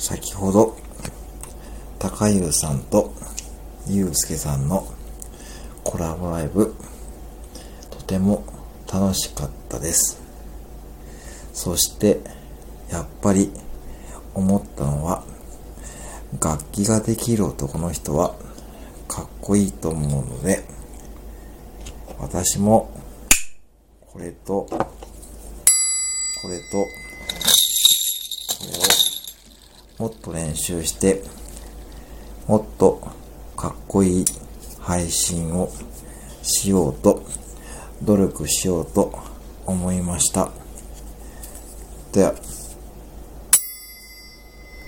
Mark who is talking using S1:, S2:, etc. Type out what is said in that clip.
S1: 先ほど、高優さんとゆうすけさんのコラボライブ、とても楽しかったです。そして、やっぱり思ったのは、楽器ができる男の人はかっこいいと思うので、私もこれと、これと、これをもっと練習して、もっとかっこいい配信をしようと、努力しようと思いました。では、